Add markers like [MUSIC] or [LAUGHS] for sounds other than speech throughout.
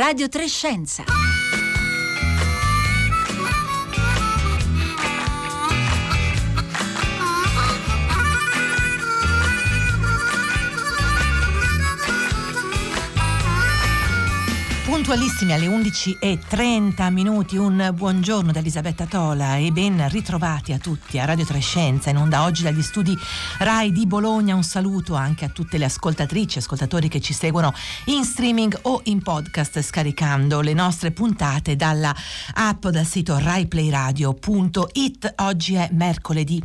Radio Trescenza. Puntualissimi alle 11.30 minuti, un buongiorno da Elisabetta Tola e ben ritrovati a tutti a Radio Trescenza in onda oggi dagli studi RAI di Bologna. Un saluto anche a tutte le ascoltatrici e ascoltatori che ci seguono in streaming o in podcast scaricando le nostre puntate dalla app dal sito raiplayradio.it. Oggi è mercoledì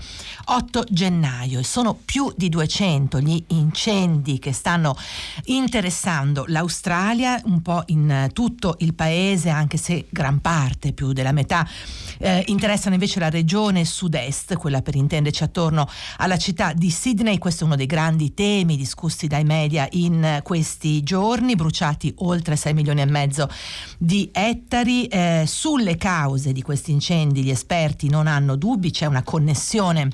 8 gennaio e sono più di 200 gli incendi che stanno interessando l'Australia, un po' in tutto il paese, anche se gran parte, più della metà, eh, interessano invece la regione sud-est, quella per intenderci attorno alla città di Sydney. Questo è uno dei grandi temi discussi dai media in questi giorni, bruciati oltre 6 milioni e mezzo di ettari. Eh, sulle cause di questi incendi gli esperti non hanno dubbi, c'è una connessione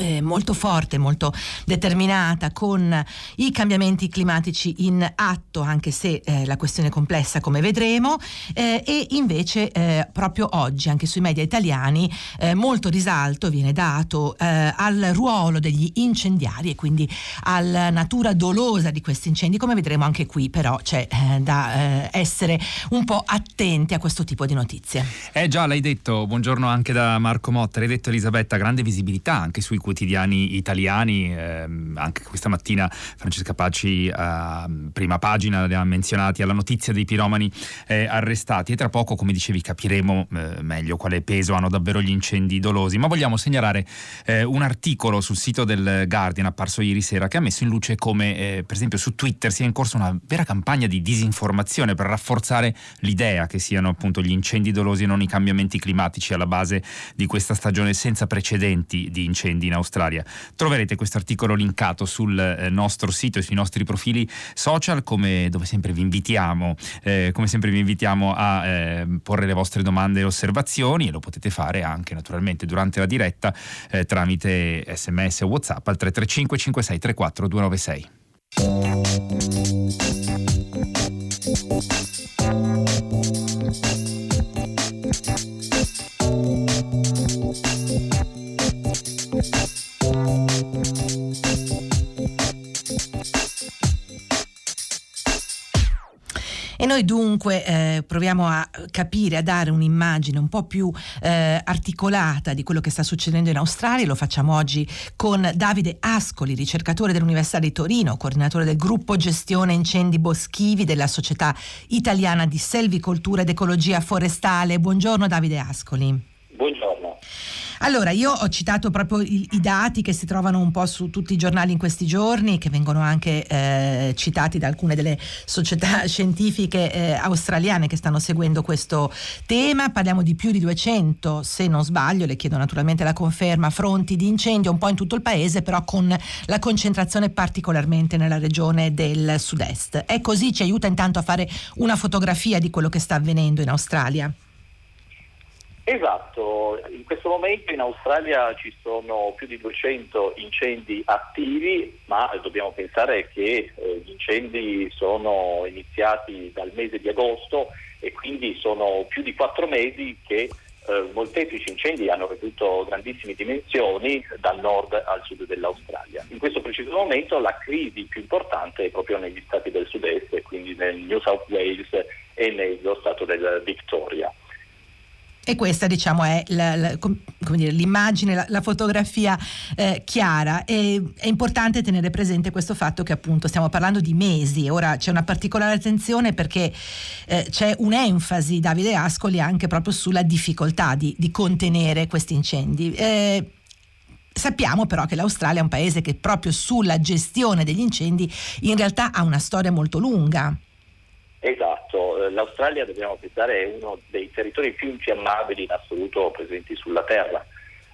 eh, molto forte, molto determinata con i cambiamenti climatici in atto, anche se eh, la questione è complessa come vedremo, eh, e invece eh, proprio oggi anche sui media italiani eh, molto risalto viene dato eh, al ruolo degli incendiari e quindi alla natura dolosa di questi incendi, come vedremo anche qui però c'è da essere un po' attenti a questo tipo di notizie. Eh già, l'hai detto, buongiorno anche da Marco Motta, l'hai detto Elisabetta, grande visibilità anche sui quotidiani italiani. Eh, anche questa mattina Francesca Paci, eh, prima pagina, ha menzionati alla notizia dei piromani eh, arrestati. E tra poco, come dicevi, capiremo eh, meglio quale peso hanno davvero gli incendi dolosi. Ma vogliamo segnalare eh, un articolo sul sito del Guardian apparso ieri sera che ha messo in luce come, eh, per esempio, su Twitter sia in corso una vera campagna di disinformazione per rafforzare l'idea che siano appunto gli incendi dolosi e non i cambiamenti climatici alla base di questa stagione senza precedenti di incendi in Australia. Troverete questo articolo linkato sul eh, nostro sito e sui nostri profili social, come, dove sempre vi invitiamo, eh, come sempre vi invitiamo a eh, porre le vostre domande e osservazioni e lo potete fare anche naturalmente durante la diretta eh, tramite sms o whatsapp al 335 56 34 296. E noi dunque eh, proviamo a capire, a dare un'immagine un po' più eh, articolata di quello che sta succedendo in Australia. Lo facciamo oggi con Davide Ascoli, ricercatore dell'Università di Torino, coordinatore del gruppo gestione incendi boschivi della Società Italiana di Selvicoltura ed Ecologia Forestale. Buongiorno Davide Ascoli. Buongiorno. Allora, io ho citato proprio i, i, dati che si trovano un po' su tutti i giornali in questi giorni, che vengono anche eh, citati da alcune delle società [LAUGHS] scientifiche eh, australiane che stanno seguendo questo tema. Parliamo di più di 200, se non sbaglio, le chiedo naturalmente la conferma, fronti di incendio un po' in tutto il paese, però con la concentrazione particolarmente nella regione del sud-est. È così, ci aiuta intanto a fare una fotografia di quello che sta avvenendo in Australia. Esatto, in questo momento in Australia ci sono più di 200 incendi attivi, ma dobbiamo pensare che eh, gli incendi sono iniziati dal mese di agosto e quindi sono più di quattro mesi che eh, molteplici incendi hanno raggiunto grandissime dimensioni dal nord al sud dell'Australia. In questo preciso momento la crisi più importante è proprio negli stati del sud-est, quindi nel New South Wales e nello stato del Victoria. E questa diciamo è la, la, dire, l'immagine, la, la fotografia eh, chiara. E, è importante tenere presente questo fatto che appunto stiamo parlando di mesi. Ora c'è una particolare attenzione perché eh, c'è un'enfasi, Davide Ascoli, anche proprio sulla difficoltà di, di contenere questi incendi. Eh, Sappiamo però che l'Australia è un paese che proprio sulla gestione degli incendi in realtà ha una storia molto lunga. Esatto, eh, l'Australia dobbiamo pensare è uno dei territori più infiammabili in assoluto presenti sulla Terra.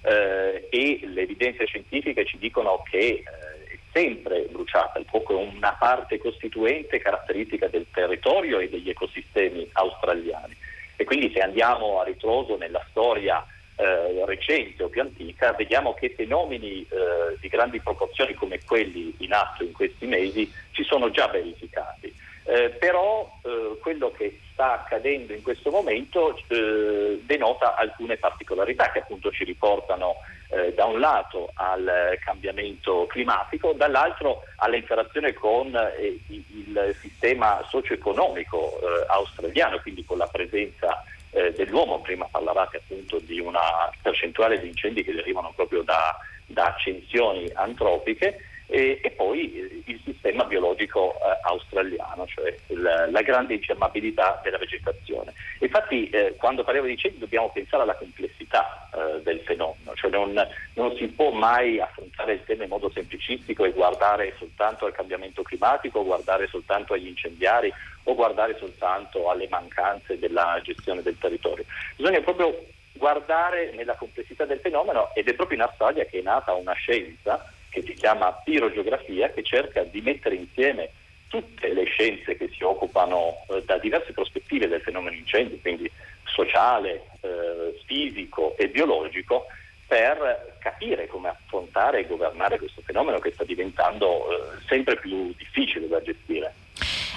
Eh, e le evidenze scientifiche ci dicono che eh, è sempre bruciata, il fuoco è una parte costituente caratteristica del territorio e degli ecosistemi australiani. E quindi se andiamo a ritroso nella storia eh, recente o più antica vediamo che fenomeni eh, di grandi proporzioni come quelli in atto in questi mesi ci sono già verificati Eh, però eh, quello che sta accadendo in questo momento eh, denota alcune particolarità che appunto ci riportano eh, da un lato al cambiamento climatico, dall'altro all'interazione con eh, il sistema socio-economico eh, australiano, quindi con la presenza dell'uomo. Prima parlavate appunto di una percentuale di incendi che derivano proprio da, da accensioni antropiche e, e poi il sistema biologico eh, australiano, cioè il, la grande infiammabilità della vegetazione. Infatti eh, quando parliamo di incendi dobbiamo pensare alla complessità eh, del fenomeno, cioè non, non, si può mai affrontare il tema in modo semplicistico e guardare soltanto al cambiamento climatico, guardare soltanto agli incendiari o guardare soltanto alle mancanze della gestione del territorio. Bisogna proprio guardare nella complessità del fenomeno ed è proprio in Australia che è nata una scienza che si chiama pirogeografia, che cerca di mettere insieme tutte le scienze che si occupano eh, da diverse prospettive del fenomeno incendi, quindi sociale, eh, fisico e biologico, per capire come affrontare e governare questo fenomeno che sta diventando eh, sempre più difficile da gestire.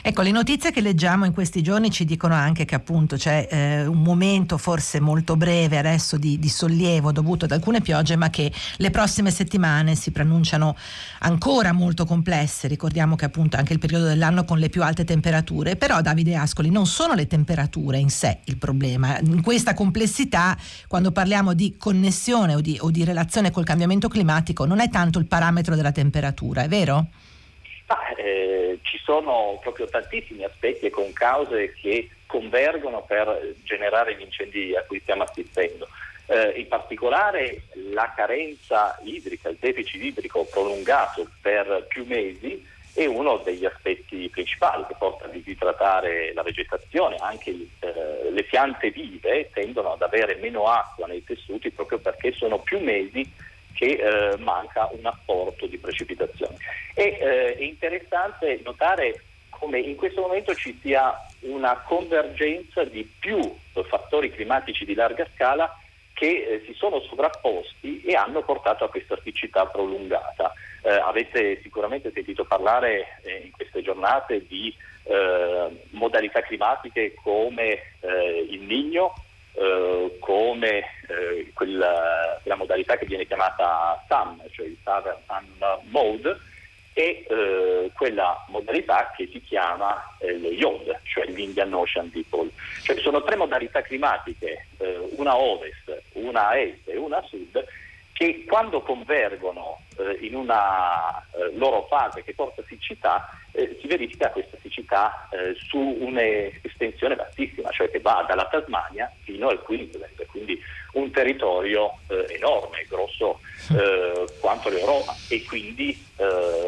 Ecco, le notizie che leggiamo in questi giorni ci dicono anche che appunto c'è eh, un momento forse molto breve adesso di, di, sollievo dovuto ad alcune piogge, ma che le prossime settimane si preannunciano ancora molto complesse. Ricordiamo che appunto anche il periodo dell'anno con le più alte temperature, però Davide Ascoli non sono le temperature in sé il problema. In questa complessità, quando parliamo di connessione o di, o di relazione col cambiamento climatico, non è tanto il parametro della temperatura, è vero? Ah, eh, ci sono proprio tantissimi aspetti e con cause che convergono per generare gli incendi a cui stiamo assistendo. Eh, in particolare la carenza idrica, il deficit idrico prolungato per più mesi è uno degli aspetti principali che porta a disidratare la vegetazione, anche eh, le piante vive tendono ad avere meno acqua nei tessuti proprio perché sono più mesi che eh, manca un apporto di precipitazione. E, eh, è interessante notare come in questo momento ci sia una convergenza di più fattori climatici di larga scala che eh, si sono sovrapposti e hanno portato a questa siccità prolungata. Eh, avete sicuramente sentito parlare eh, in queste giornate di eh, modalità climatiche come il Nigno, eh, come eh, quella, quella, modalità che viene chiamata SAM, cioè il Sun Mode, e eh, quella modalità che si chiama eh, lo YOD, cioè l'Indian Ocean Dipole. Cioè sono tre modalità climatiche, eh, una ovest, una est e una sud, che quando convergono in una loro fase che porta siccità, eh, si verifica questa siccità eh, su un'estensione vastissima, cioè che va dalla Tasmania fino al Queensland, quindi un territorio eh, enorme, grosso eh, quanto l'Europa e quindi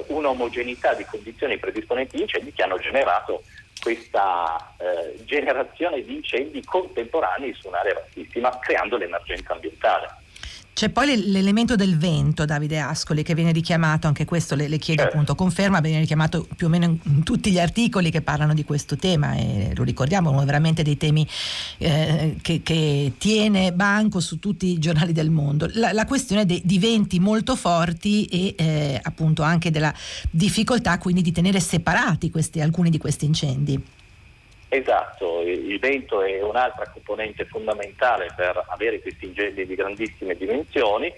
un'omogeneità di condizioni predisponenti di incendi che hanno generato questa generazione di incendi contemporanei su un'area vastissima, creando l'emergenza ambientale. C'è poi l'elemento del vento, Davide Ascoli, che viene richiamato, anche questo le, le chiedo certo. appunto conferma, viene richiamato più o meno in tutti gli articoli che parlano di questo tema e lo ricordiamo, è uno veramente dei temi eh, che, che, tiene banco su tutti i giornali del mondo. La, la questione de, di venti molto forti e eh, appunto anche della difficoltà quindi di tenere separati questi, alcuni di questi incendi. Esatto, il vento è un'altra componente fondamentale per avere questi incendi di grandissime dimensioni,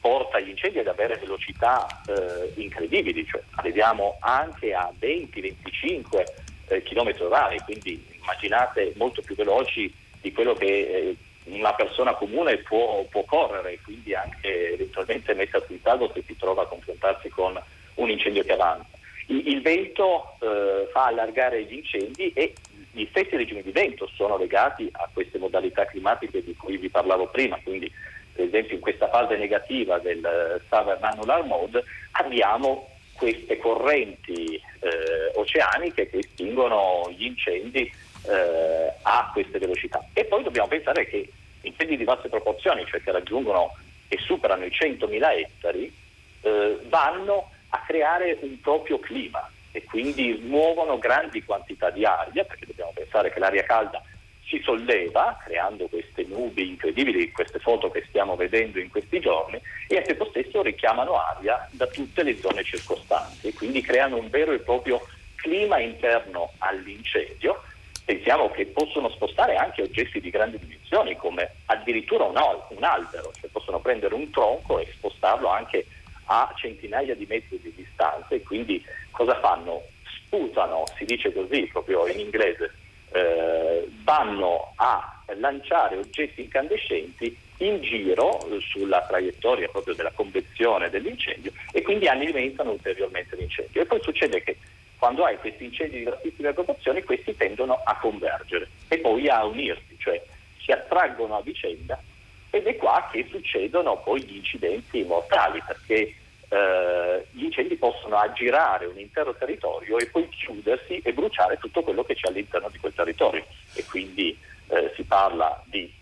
porta gli incendi ad avere velocità eh, incredibili, cioè arriviamo anche a 20-25 eh, km orari, quindi immaginate molto più veloci di quello che eh, una persona comune può, può, correre, quindi anche eventualmente messa sul salvo se si trova a confrontarsi con un incendio che avanza. Il, il vento eh, fa allargare gli incendi e gli stessi regimi di vento sono legati a queste modalità climatiche di cui vi parlavo prima, quindi per esempio in questa fase negativa del eh, Southern Annular Mode abbiamo queste correnti eh, oceaniche che estinguono gli incendi eh, a queste velocità. E poi dobbiamo pensare che incendi di vaste proporzioni, cioè che raggiungono e superano i 100.000 ettari, eh, vanno a creare un proprio clima e quindi muovono grandi quantità di aria, perché dobbiamo pensare che l'aria calda si solleva creando queste nubi incredibili, queste foto che stiamo vedendo in questi giorni e al tempo stesso richiamano aria da tutte le zone circostanti e quindi creano un vero e proprio clima interno all'incendio, pensiamo che possono spostare anche oggetti di grandi dimensioni, come addirittura un, albero, cioè possono prendere un tronco e spostarlo anche a centinaia di metri di distanza e quindi cosa fanno? Sputano, si dice così proprio in inglese, eh, vanno a lanciare oggetti incandescenti in giro sulla traiettoria proprio della convezione dell'incendio e quindi alimentano ulteriormente l'incendio. E poi succede che quando hai questi incendi di grandissime proporzioni, questi tendono a convergere e poi a unirsi, cioè si attraggono a vicenda ed è qua che succedono poi gli incidenti mortali, perché eh, gli incendi possono aggirare un intero territorio e poi chiudersi e bruciare tutto quello che c'è all'interno di quel territorio. E quindi eh, si parla di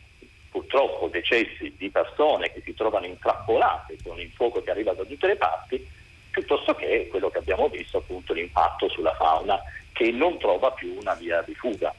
purtroppo decessi di persone che si trovano intrappolate con il fuoco che arriva da tutte le parti, piuttosto che quello che abbiamo visto appunto l'impatto sulla fauna che non trova più una via di fuga.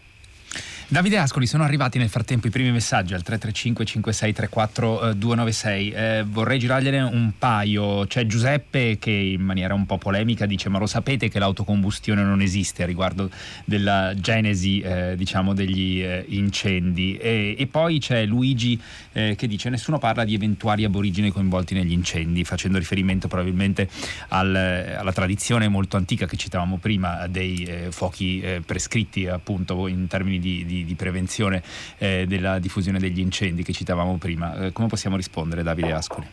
Davide Ascoli, sono arrivati nel frattempo i primi messaggi al 335 5634 296. Eh, vorrei girargliene un paio. C'è Giuseppe che in maniera un po' polemica dice: Ma lo sapete che l'autocombustione non esiste a riguardo della genesi eh, diciamo degli eh, incendi? E, e, poi c'è Luigi eh, che dice: Nessuno parla di eventuali aborigeni coinvolti negli incendi, facendo riferimento probabilmente al, alla tradizione molto antica che citavamo prima dei eh, fuochi eh, prescritti appunto in termini di, di di, di prevenzione eh, della diffusione degli incendi che citavamo prima. Eh, come possiamo rispondere Davide Ascoli?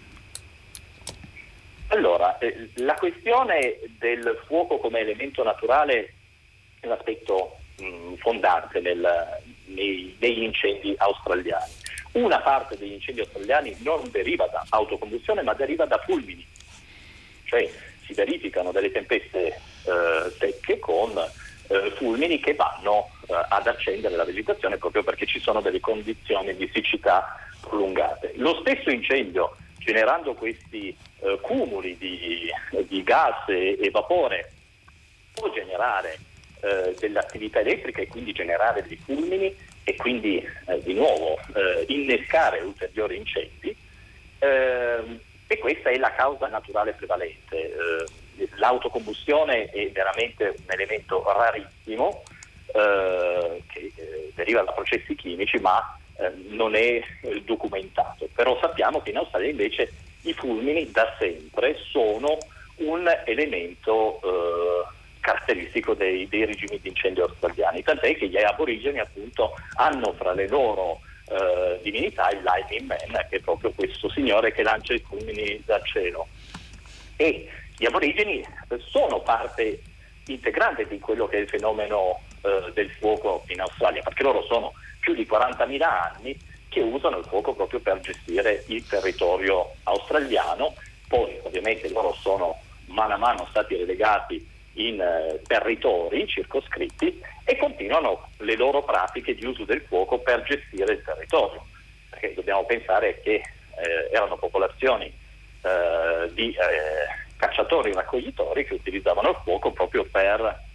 Allora, eh, la questione del fuoco come elemento naturale è un aspetto mh, fondante nel, nei, negli incendi australiani. Una parte degli incendi australiani non deriva da autocombustione ma deriva da fulmini, cioè si verificano delle tempeste eh, secche con eh, fulmini che vanno ad accendere la vegetazione proprio perché ci sono delle condizioni di siccità prolungate. Lo stesso incendio, generando questi eh, cumuli di, di gas e, e, vapore, può generare eh, dell'attività elettrica e quindi generare dei fulmini e quindi eh, di nuovo eh, innescare ulteriori incendi. Ehm, e questa è la causa naturale prevalente l'autocombustione è veramente un elemento rarissimo eh, che eh, deriva da processi chimici ma eh, non è eh, documentato. Però sappiamo che in Australia invece i fulmini da sempre sono un elemento eh, caratteristico dei, dei, regimi di incendio australiani, tant'è che gli aborigeni appunto hanno fra le loro eh, divinità il Lightning Man, che è proprio questo signore che lancia i fulmini dal cielo. E gli aborigeni sono parte integrante di quello che è il fenomeno eh, del fuoco in Australia, perché loro sono più di 40.000 anni che usano il fuoco proprio per gestire il territorio australiano, poi ovviamente loro sono mano a mano stati relegati in eh, territori circoscritti e continuano le loro pratiche di uso del fuoco per gestire il territorio, perché dobbiamo pensare che eh, erano popolazioni eh, di eh, cacciatori raccoglitori che utilizzavano il fuoco proprio per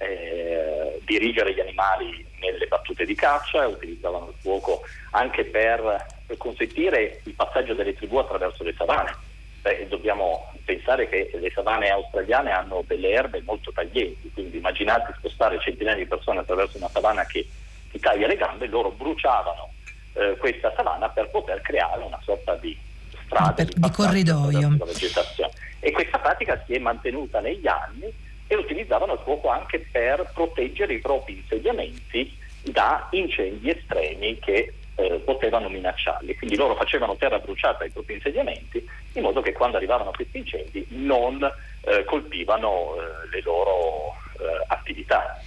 eh, dirigere gli animali nelle battute di caccia, utilizzavano il fuoco anche per, per consentire il passaggio delle tribù attraverso le savane. Beh, dobbiamo pensare che le savane australiane hanno delle erbe molto taglienti, quindi immaginate spostare centinaia di persone attraverso una savana che ti taglia le gambe, loro bruciavano eh, questa savana per poter creare una sorta di strade di, di corridoio. E questa pratica si è mantenuta negli anni e utilizzavano il fuoco anche per proteggere i propri insediamenti da incendi estremi che eh, potevano minacciarli. Quindi loro facevano terra bruciata ai propri insediamenti in modo che quando arrivavano questi incendi non eh, colpivano eh, le loro eh, attività.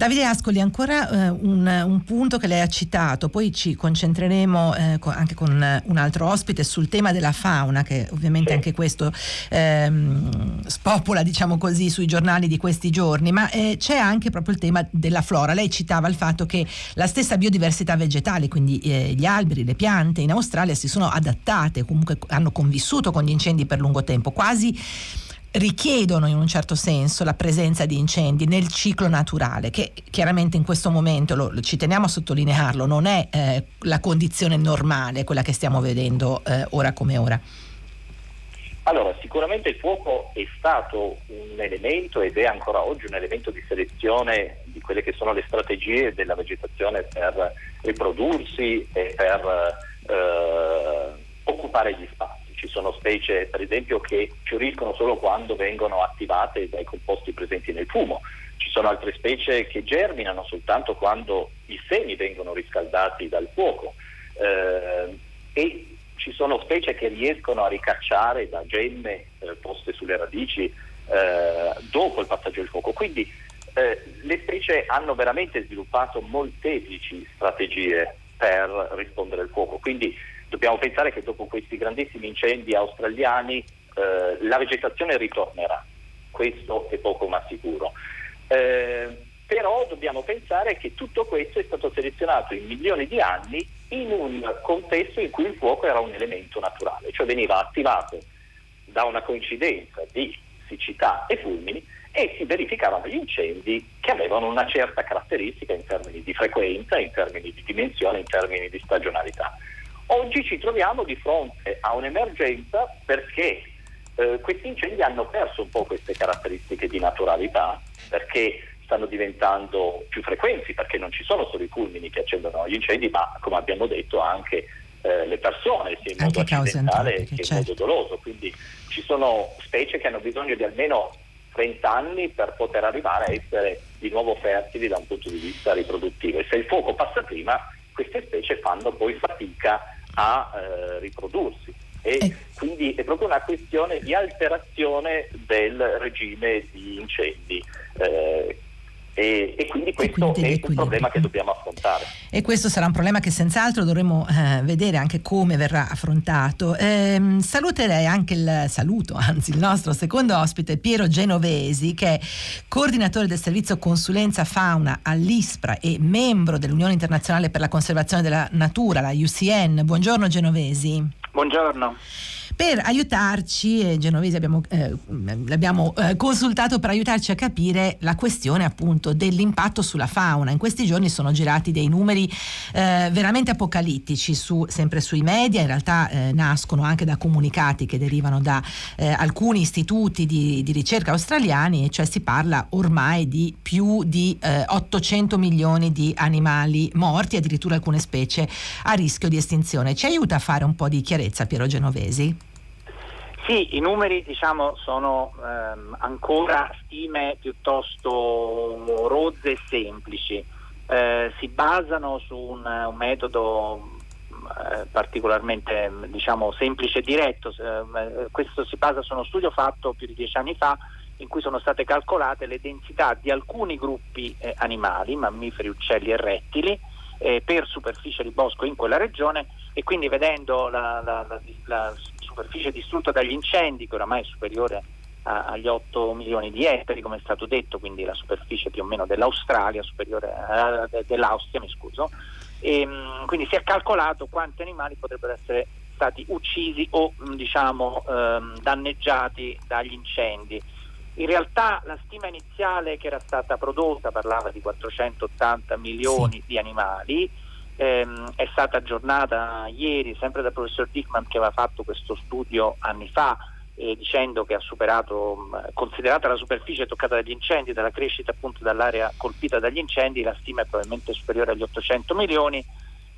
Davide Ascoli, ancora eh, un, un, punto che lei ha citato, poi ci concentreremo eh, co- anche con un altro ospite sul tema della fauna, che ovviamente anche questo ehm, spopola, diciamo così, sui giornali di questi giorni, ma eh, c'è anche proprio il tema della flora. Lei citava il fatto che la stessa biodiversità vegetale, quindi eh, gli alberi, le piante in Australia si sono adattate, comunque hanno convissuto con gli incendi per lungo tempo, quasi richiedono in un certo senso la presenza di incendi nel ciclo naturale, che chiaramente in questo momento, lo, ci teniamo a sottolinearlo, non è eh, la condizione normale, quella che stiamo vedendo eh, ora come ora. Allora, sicuramente il fuoco è stato un elemento ed è ancora oggi un elemento di selezione di quelle che sono le strategie della vegetazione per riprodursi e per eh, occupare gli spazi. Ci sono specie, per esempio, che fioriscono solo quando vengono attivate dai composti presenti nel fumo. Ci sono altre specie che germinano soltanto quando i semi vengono riscaldati dal fuoco. Eh, e ci sono specie che riescono a ricacciare da gemme eh, poste sulle radici eh, dopo il passaggio del fuoco. Quindi eh, le specie hanno veramente sviluppato molteplici strategie per rispondere al fuoco. Quindi dobbiamo pensare che dopo questi grandissimi incendi australiani eh, la vegetazione ritornerà, questo è poco ma sicuro. Eh, però dobbiamo pensare che tutto questo è stato selezionato in milioni di anni in un contesto in cui il fuoco era un elemento naturale, cioè veniva attivato da una coincidenza di siccità e fulmini e si verificavano gli incendi che avevano una certa caratteristica in termini di frequenza, in termini di dimensione, in termini di stagionalità. Oggi ci troviamo di fronte a un'emergenza perché eh, questi incendi hanno perso un po' queste caratteristiche di naturalità, perché stanno diventando più frequenti, perché non ci sono solo i fulmini che accendono gli incendi, ma come abbiamo detto anche eh, le persone, sia in modo accidentale che certo. in modo doloso. Quindi ci sono specie che hanno bisogno di almeno 30 anni per poter arrivare a essere di nuovo fertili da un punto di vista riproduttivo. E se il fuoco passa prima, queste specie fanno poi fatica a eh, riprodursi. E eh. quindi è proprio una questione di alterazione del regime di incendi. Eh, e, e, quindi questo e quindi è un problema che dobbiamo affrontare. E questo sarà un problema che senz'altro dovremo eh, vedere anche come verrà affrontato. Eh, saluterei anche il saluto, anzi il nostro secondo ospite Piero Genovesi che è coordinatore del servizio consulenza fauna all'ISPRA e membro dell'Unione Internazionale per la Conservazione della Natura, la UCN. Buongiorno Genovesi. Buongiorno per aiutarci, e Genovese abbiamo, eh, l'abbiamo eh, consultato per aiutarci a capire la questione appunto dell'impatto sulla fauna. In questi giorni sono girati dei numeri eh, veramente apocalittici su, sempre sui media, in realtà eh, nascono anche da comunicati che derivano da eh, alcuni istituti di, di, ricerca australiani, cioè si parla ormai di più di 800 eh, milioni di animali morti, addirittura alcune specie a rischio di estinzione. Ci aiuta a fare un po' di chiarezza Piero Genovesi? Sì, i numeri diciamo, sono ehm, ancora stime piuttosto rozze e semplici. Eh, si basano su un, un metodo eh, particolarmente diciamo, semplice e diretto. Eh, questo si basa su uno studio fatto più di dieci anni fa in cui sono state calcolate le densità di alcuni gruppi eh, animali, mammiferi, uccelli e rettili, eh, per superficie di bosco in quella regione e quindi vedendo la, la, la, la superficie distrutta dagli incendi, che oramai è superiore a, agli 8 milioni di ettari, come è stato detto, quindi la superficie più o meno dell'Australia, superiore a, dell'Austria, mi scuso, e, mm, quindi si è calcolato quanti animali potrebbero essere stati uccisi o mm, diciamo, ehm, danneggiati dagli incendi. In realtà la stima iniziale che era stata prodotta parlava di 480 milioni sì. di animali, ehm, è stata aggiornata ieri sempre dal professor Dickman che aveva fatto questo studio anni fa eh, dicendo che ha superato, considerata la superficie toccata dagli incendi, dalla crescita appunto dall'area colpita dagli incendi, la stima è probabilmente superiore agli 800 milioni.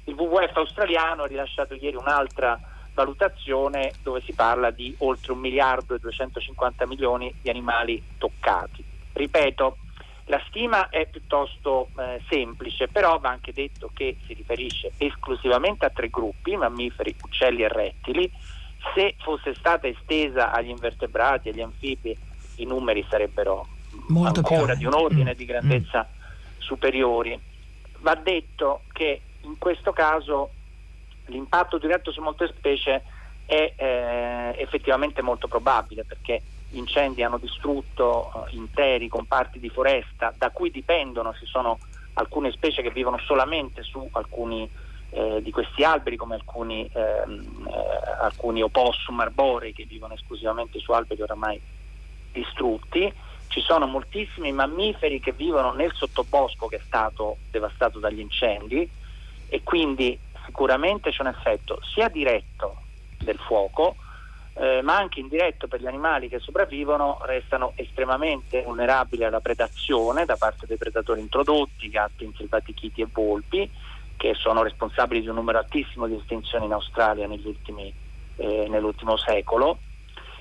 Il WWF australiano ha rilasciato ieri un'altra valutazione dove si parla di oltre un miliardo e 250 milioni di animali toccati. Ripeto, la stima è piuttosto eh, semplice, però va anche detto che si riferisce esclusivamente a tre gruppi, mammiferi, uccelli e rettili. Se fosse stata estesa agli invertebrati, agli anfibi, i numeri sarebbero Molto ancora di un ordine mm. di grandezza mm. superiori. Va detto che in questo caso l'impatto diretto su molte specie è eh, effettivamente molto probabile perché incendi hanno distrutto eh, interi comparti di foresta da cui dipendono, ci sono alcune specie che vivono solamente su alcuni eh, di questi alberi come alcuni, ehm, eh, alcuni opossum arborei che vivono esclusivamente su alberi oramai distrutti. Ci sono moltissimi mammiferi che vivono nel sottobosco che è stato devastato dagli incendi e quindi sicuramente c'è un effetto sia diretto del fuoco eh, ma anche indiretto per gli animali che sopravvivono restano estremamente vulnerabili alla predazione da parte dei predatori introdotti, gatti, inselvatichiti e volpi, che sono responsabili di un numero altissimo di estinzioni in Australia ultimi, eh, nell'ultimo secolo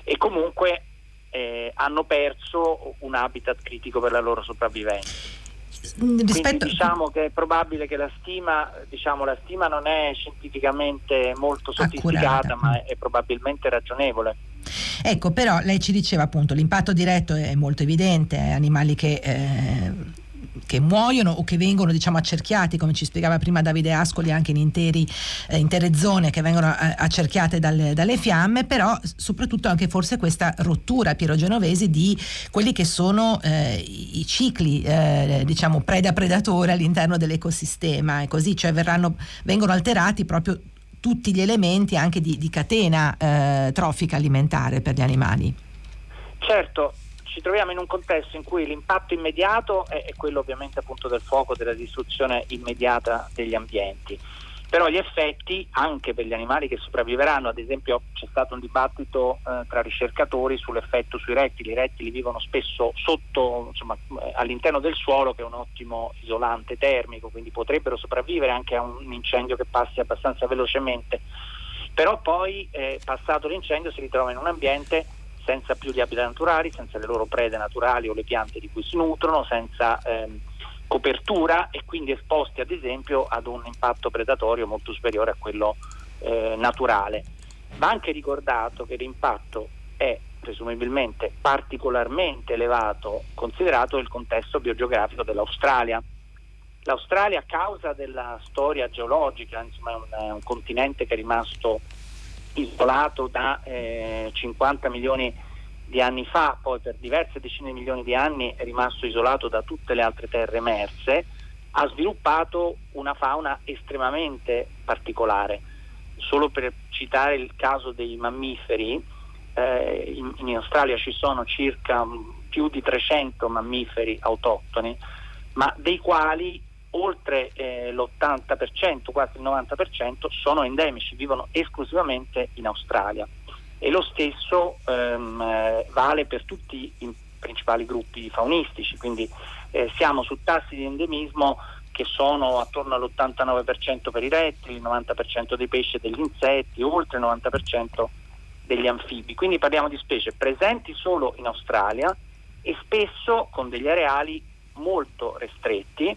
e comunque eh, hanno perso un habitat critico per la loro sopravvivenza. Rispetto... Quindi diciamo che è probabile che la stima, diciamo, la stima non è scientificamente molto sofisticata, Accurata. ma è, è probabilmente ragionevole. Ecco, però lei ci diceva appunto l'impatto diretto è molto evidente, animali che eh, che muoiono o che vengono diciamo accerchiati come ci spiegava prima Davide Ascoli anche in interi, eh, intere zone che vengono eh, accerchiate dalle, dalle, fiamme però soprattutto anche forse questa rottura Piero Genovesi di quelli che sono eh, i cicli eh, diciamo preda-predatore all'interno dell'ecosistema e così cioè verranno, vengono alterati proprio tutti gli elementi anche di, di catena eh, trofica alimentare per gli animali. Certo, ci troviamo in un contesto in cui l'impatto immediato è, è quello ovviamente appunto del fuoco, della distruzione immediata degli ambienti. Però gli effetti anche per gli animali che sopravviveranno, ad esempio c'è stato un dibattito eh, tra ricercatori sull'effetto sui rettili, i rettili vivono spesso sotto, insomma, eh, all'interno del suolo che è un ottimo isolante termico, quindi potrebbero sopravvivere anche a un incendio che passi abbastanza velocemente, però poi eh, passato l'incendio si ritrova in un ambiente senza più gli abiti naturali, senza le loro prede naturali o le piante di cui si nutrono, senza ehm, copertura e quindi esposti ad esempio ad un impatto predatorio molto superiore a quello eh, naturale. Va anche ricordato che l'impatto è presumibilmente particolarmente elevato considerato il contesto biogeografico dell'Australia. L'Australia a causa della storia geologica, insomma è un, è un continente che è rimasto isolato da eh, 50 milioni di anni fa, poi per diverse decine di milioni di anni è rimasto isolato da tutte le altre terre emerse, ha sviluppato una fauna estremamente particolare. Solo per citare il caso dei mammiferi, eh, in, in, Australia ci sono circa più di 300 mammiferi autoctoni, ma dei quali oltre eh, l'80%, quasi il 90% sono endemici, vivono esclusivamente in Australia e lo stesso ehm, eh, vale per tutti i principali gruppi faunistici, quindi eh, siamo su tassi di endemismo che sono attorno all'89% per i rettili, il 90% dei pesci e degli insetti, oltre il 90% degli anfibi. Quindi parliamo di specie presenti solo in Australia e spesso con degli areali molto ristretti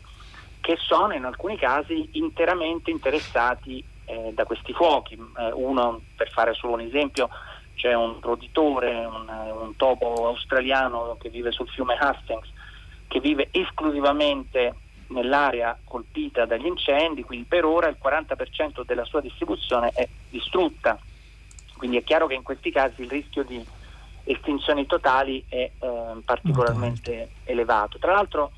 che sono in alcuni casi interamente interessati eh, da questi fuochi. Eh, uno, per fare solo un esempio, c'è un roditore, un, un, topo australiano che vive sul fiume Hastings, che vive esclusivamente nell'area colpita dagli incendi, quindi per ora il 40% della sua distribuzione è distrutta. Quindi è chiaro che in questi casi il rischio di estinzioni totali è eh, particolarmente elevato. Tra l'altro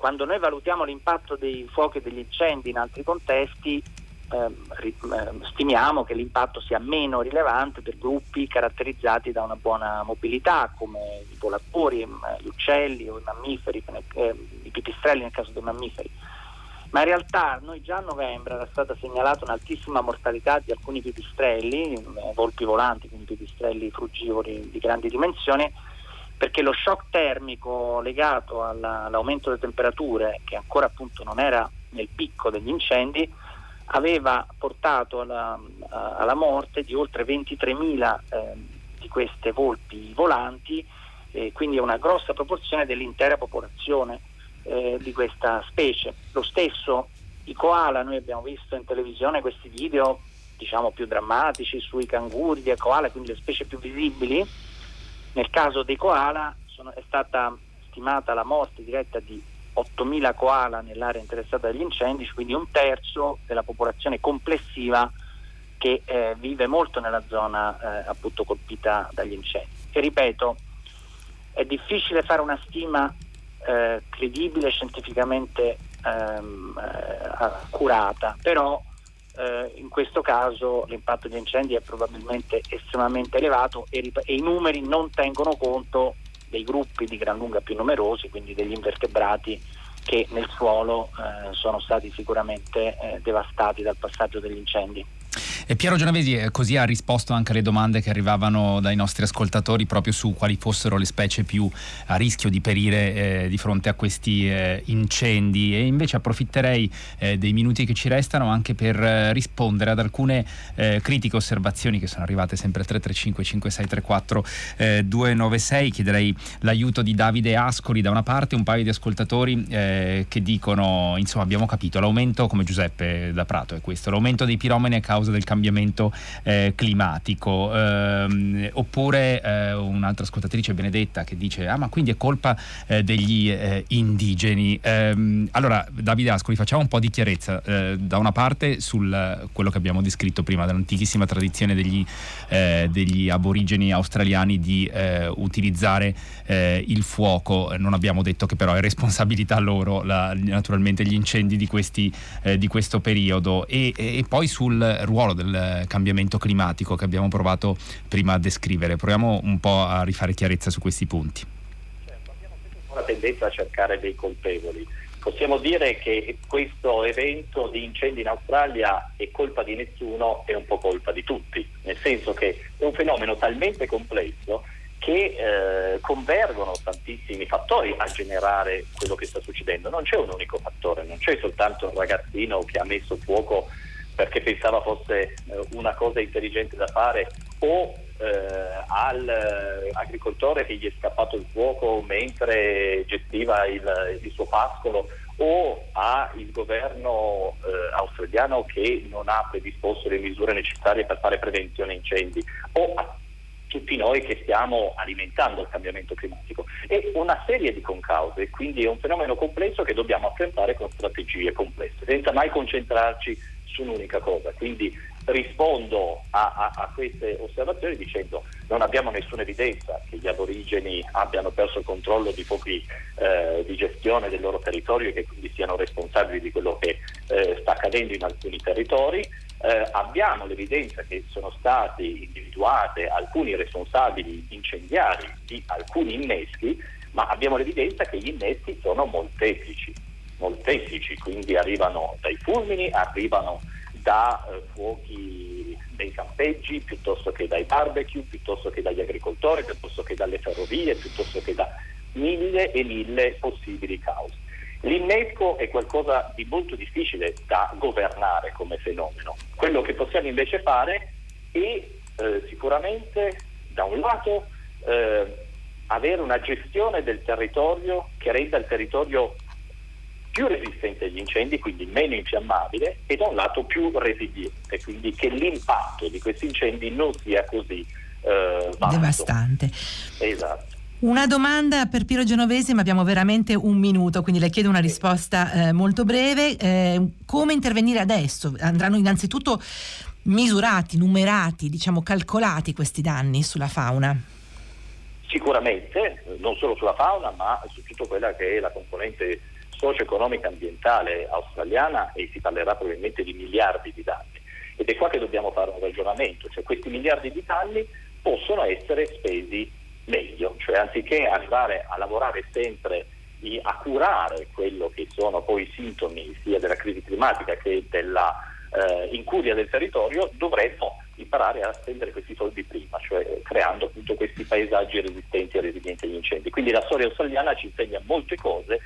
quando noi valutiamo l'impatto dei fuochi e degli incendi in altri contesti, eh, stimiamo che l'impatto sia meno rilevante per gruppi caratterizzati da una buona mobilità, come i volatori, gli uccelli o i mammiferi, i pipistrelli nel caso dei mammiferi. Ma in realtà noi già a novembre era stata segnalata un'altissima mortalità di alcuni pipistrelli, volpi volanti, quindi pipistrelli frugivori di grandi dimensioni, perché lo shock termico legato alla, all'aumento delle temperature, che ancora appunto non era nel picco degli incendi, aveva portato alla, alla morte di oltre 23.000 eh, di queste volpi volanti, eh, quindi una grossa proporzione dell'intera popolazione eh, di questa specie. Lo stesso i koala, noi abbiamo visto in televisione questi video diciamo più drammatici sui canguri di koala, quindi le specie più visibili, nel caso dei koala sono, è stata stimata la morte diretta di 8.000 koala nell'area interessata dagli incendi, quindi un terzo della popolazione complessiva che eh, vive molto nella zona eh, appunto colpita dagli incendi. E ripeto, è difficile fare una stima eh, credibile, scientificamente ehm, eh, accurata, però eh, in questo caso l'impatto di incendi è probabilmente estremamente elevato e, e, i numeri non tengono conto dei gruppi di gran lunga più numerosi, quindi degli invertebrati che nel suolo eh, sono stati sicuramente eh, devastati dal passaggio degli incendi. E Piero Genovesi eh, così ha risposto anche alle domande che arrivavano dai nostri ascoltatori proprio su quali fossero le specie più a rischio di perire eh, di fronte a questi eh, incendi. E invece approfitterei eh, dei minuti che ci restano anche per eh, rispondere ad alcune critiche osservazioni che sono arrivate sempre al 335 5634 296 chiederei l'aiuto di Davide Ascoli da una parte un paio di ascoltatori che dicono insomma abbiamo capito l'aumento come Giuseppe da Prato è questo l'aumento dei piromani a causa del cambiamento eh, climatico. Eh, oppure eh, un'altra ascoltatrice Benedetta che dice: Ah, ma quindi è colpa eh, degli eh, indigeni. Ehm, allora, Davide Ascoli, facciamo un po' di chiarezza. Eh, da una parte su quello che abbiamo descritto prima, dell'antichissima tradizione degli, degli aborigeni australiani di utilizzare il fuoco. Non abbiamo detto che però è responsabilità loro, la, naturalmente, gli incendi di, questi, di questo periodo. E, e poi sul ruolo del cambiamento climatico che abbiamo provato prima a descrivere. Proviamo un po' a rifare chiarezza su questi punti. Certo, abbiamo una tendenza a cercare dei colpevoli. Possiamo dire che questo evento di incendi in Australia è colpa di nessuno, è un po' colpa di tutti, nel senso che è un fenomeno talmente complesso che eh, convergono tantissimi fattori a generare quello che sta succedendo. Non c'è un unico fattore, non c'è soltanto un ragazzino che ha messo fuoco perché pensava fosse eh, una cosa intelligente da fare o eh, all'agricoltore che gli è scappato il fuoco mentre gestiva il, il suo pascolo o al governo eh, australiano che non ha predisposto le misure necessarie per fare prevenzione incendi o a tutti noi che stiamo alimentando il cambiamento climatico. È una serie di concause, quindi è un fenomeno complesso che dobbiamo affrontare con strategie complesse, senza mai concentrarci su un'unica cosa. Quindi rispondo a, a, a, queste osservazioni dicendo non abbiamo nessuna evidenza che gli aborigeni abbiano perso il controllo di fuochi eh, di gestione del loro territorio e che quindi siano responsabili di quello che eh, sta accadendo in alcuni territori. Eh, abbiamo l'evidenza che sono stati individuati alcuni responsabili incendiari di alcuni inneschi, ma abbiamo l'evidenza che gli inneschi sono molteplici, molteplici, quindi arrivano dai fulmini, arrivano da eh, fuochi dei campeggi, piuttosto che dai barbecue, piuttosto che dagli agricoltori, piuttosto che dalle ferrovie, piuttosto che da mille e mille possibili cause. L'innesco è qualcosa di molto difficile da governare come fenomeno. Quello che possiamo invece fare è eh, sicuramente da un lato eh, avere una gestione del territorio che renda il territorio più resistente agli incendi, quindi meno infiammabile, e da un lato più resiliente, quindi che l'impatto di questi incendi non sia così eh, devastante. Esatto. Una domanda per Piero Genovesi, ma abbiamo veramente un minuto, quindi le chiedo una risposta eh, molto breve. Eh, come intervenire adesso? Andranno innanzitutto misurati, numerati, diciamo calcolati questi danni sulla fauna? Sicuramente, non solo sulla fauna, ma su tutta quella che è la componente socio-economica ambientale australiana e si parlerà probabilmente di miliardi di danni. Ed è qua che dobbiamo fare un ragionamento, cioè questi miliardi di danni possono essere spesi meglio, cioè anziché arrivare a lavorare sempre a curare quello che sono poi i sintomi sia della crisi climatica che della eh, incuria del territorio, dovremmo imparare a spendere questi soldi prima, cioè creando appunto questi paesaggi resistenti e resilienti agli incendi. Quindi la storia australiana ci insegna molte cose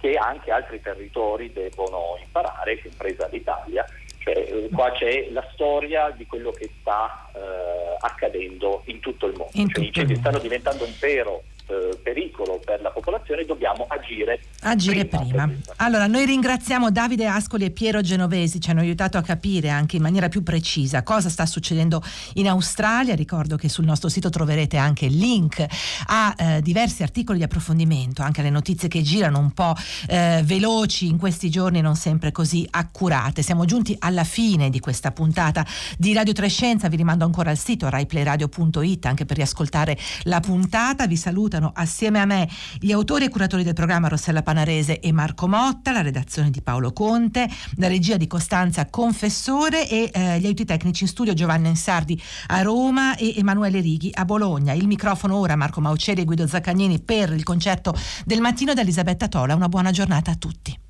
che anche altri territori devono imparare, compresa l'Italia. Cioè, eh, qua c'è la storia di quello che sta eh, accadendo in tutto il mondo. In cioè, i incendi stanno diventando un vero eh, pericolo per la popolazione dobbiamo agire, agire prima. prima. Allora, noi ringraziamo Davide Ascoli e Piero Genovesi, ci hanno aiutato a capire anche in maniera più precisa cosa sta succedendo in Australia. Ricordo che sul nostro sito troverete anche il link a eh, diversi articoli di approfondimento, anche alle notizie che girano un po' eh, veloci in questi giorni, non sempre così accurate. Siamo giunti alla fine di questa puntata di Radio Trescenza, vi rimando ancora al sito raiplayradio.it anche per riascoltare la puntata. Vi saluto salutano assieme a me gli autori e curatori del programma Rossella Panarese e Marco Motta, la redazione di Paolo Conte, la regia di Costanza Confessore e eh, gli aiuti tecnici in studio Giovanni Insardi a Roma e Emanuele Righi a Bologna. Il microfono ora Marco Mauceri e Guido Zaccagnini per il concerto del mattino da Elisabetta Tola. Una buona giornata a tutti.